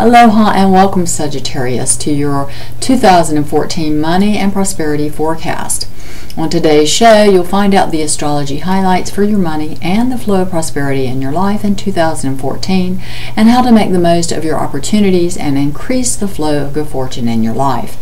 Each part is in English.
Aloha and welcome Sagittarius to your 2014 money and prosperity forecast. On today's show, you'll find out the astrology highlights for your money and the flow of prosperity in your life in 2014 and how to make the most of your opportunities and increase the flow of good fortune in your life.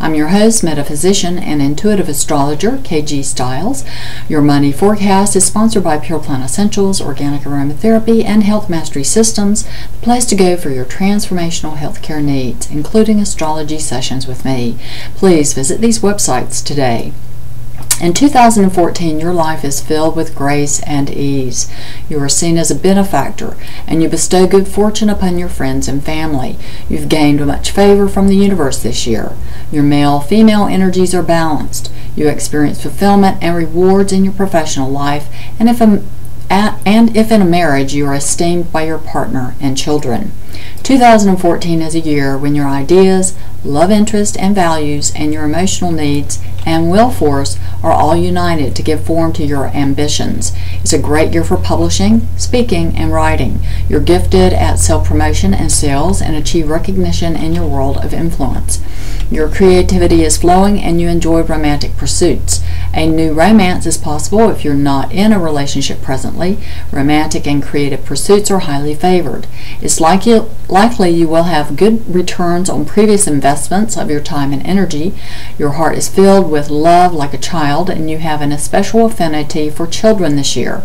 I'm your host, metaphysician, and intuitive astrologer, KG Stiles. Your money forecast is sponsored by Pure Plant Essentials, Organic Aromatherapy, and Health Mastery Systems, the place to go for your transformational healthcare needs, including astrology sessions with me. Please visit these websites today. In 2014, your life is filled with grace and ease. You are seen as a benefactor, and you bestow good fortune upon your friends and family. You've gained much favor from the universe this year. Your male female energies are balanced. You experience fulfillment and rewards in your professional life, and if a and if in a marriage you are esteemed by your partner and children. 2014 is a year when your ideas, love interest and values, and your emotional needs and will force are all united to give form to your ambitions. It's a great year for publishing, speaking, and writing. You're gifted at self promotion and sales and achieve recognition in your world of influence. Your creativity is flowing and you enjoy romantic pursuits. A new romance is possible if you're not in a relationship presently. Romantic and creative pursuits are highly favored. It's likely, likely you will have good returns on previous investments of your time and energy. Your heart is filled with love like a child and you have an especial affinity for children this year.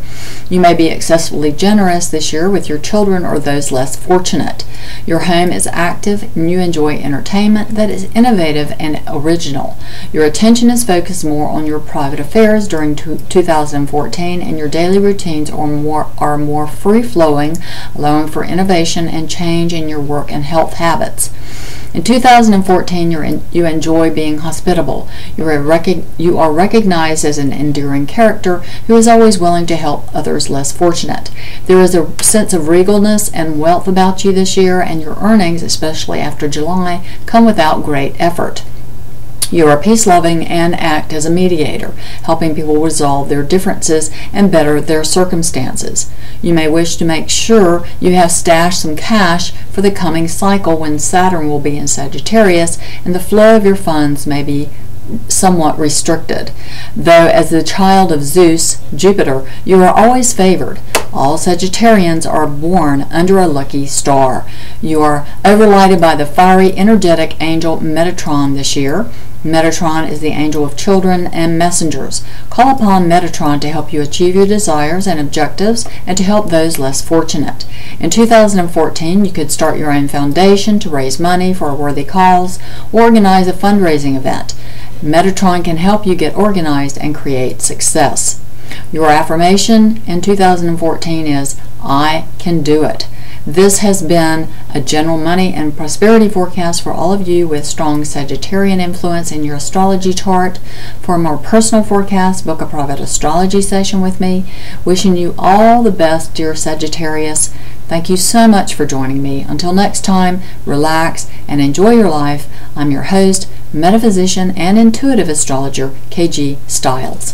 You may be excessively generous this year with your children or those less fortunate. Your home is active and you enjoy entertainment that is innovative and original. Your attention is focused more on your private affairs during 2014 and your daily routines are more, are more free-flowing, allowing for innovation and change in your work and health habits. In 2014, in, you enjoy being hospitable. You are, you are recognized as an enduring character who is always willing to help others less fortunate. There is a sense of regalness and wealth about you this year, and your earnings, especially after July, come without great effort. You are peace loving and act as a mediator, helping people resolve their differences and better their circumstances. You may wish to make sure you have stashed some cash for the coming cycle when Saturn will be in Sagittarius and the flow of your funds may be somewhat restricted. Though, as the child of Zeus, Jupiter, you are always favored. All Sagittarians are born under a lucky star. You are overlighted by the fiery, energetic angel Metatron this year. Metatron is the angel of children and messengers. Call upon Metatron to help you achieve your desires and objectives and to help those less fortunate. In 2014, you could start your own foundation to raise money for a worthy cause, or organize a fundraising event. Metatron can help you get organized and create success. Your affirmation in 2014 is I can do it. This has been a general money and prosperity forecast for all of you with strong Sagittarian influence in your astrology chart. For a more personal forecast, book a private astrology session with me. Wishing you all the best, dear Sagittarius. Thank you so much for joining me. Until next time, relax and enjoy your life. I'm your host, metaphysician, and intuitive astrologer, KG Stiles.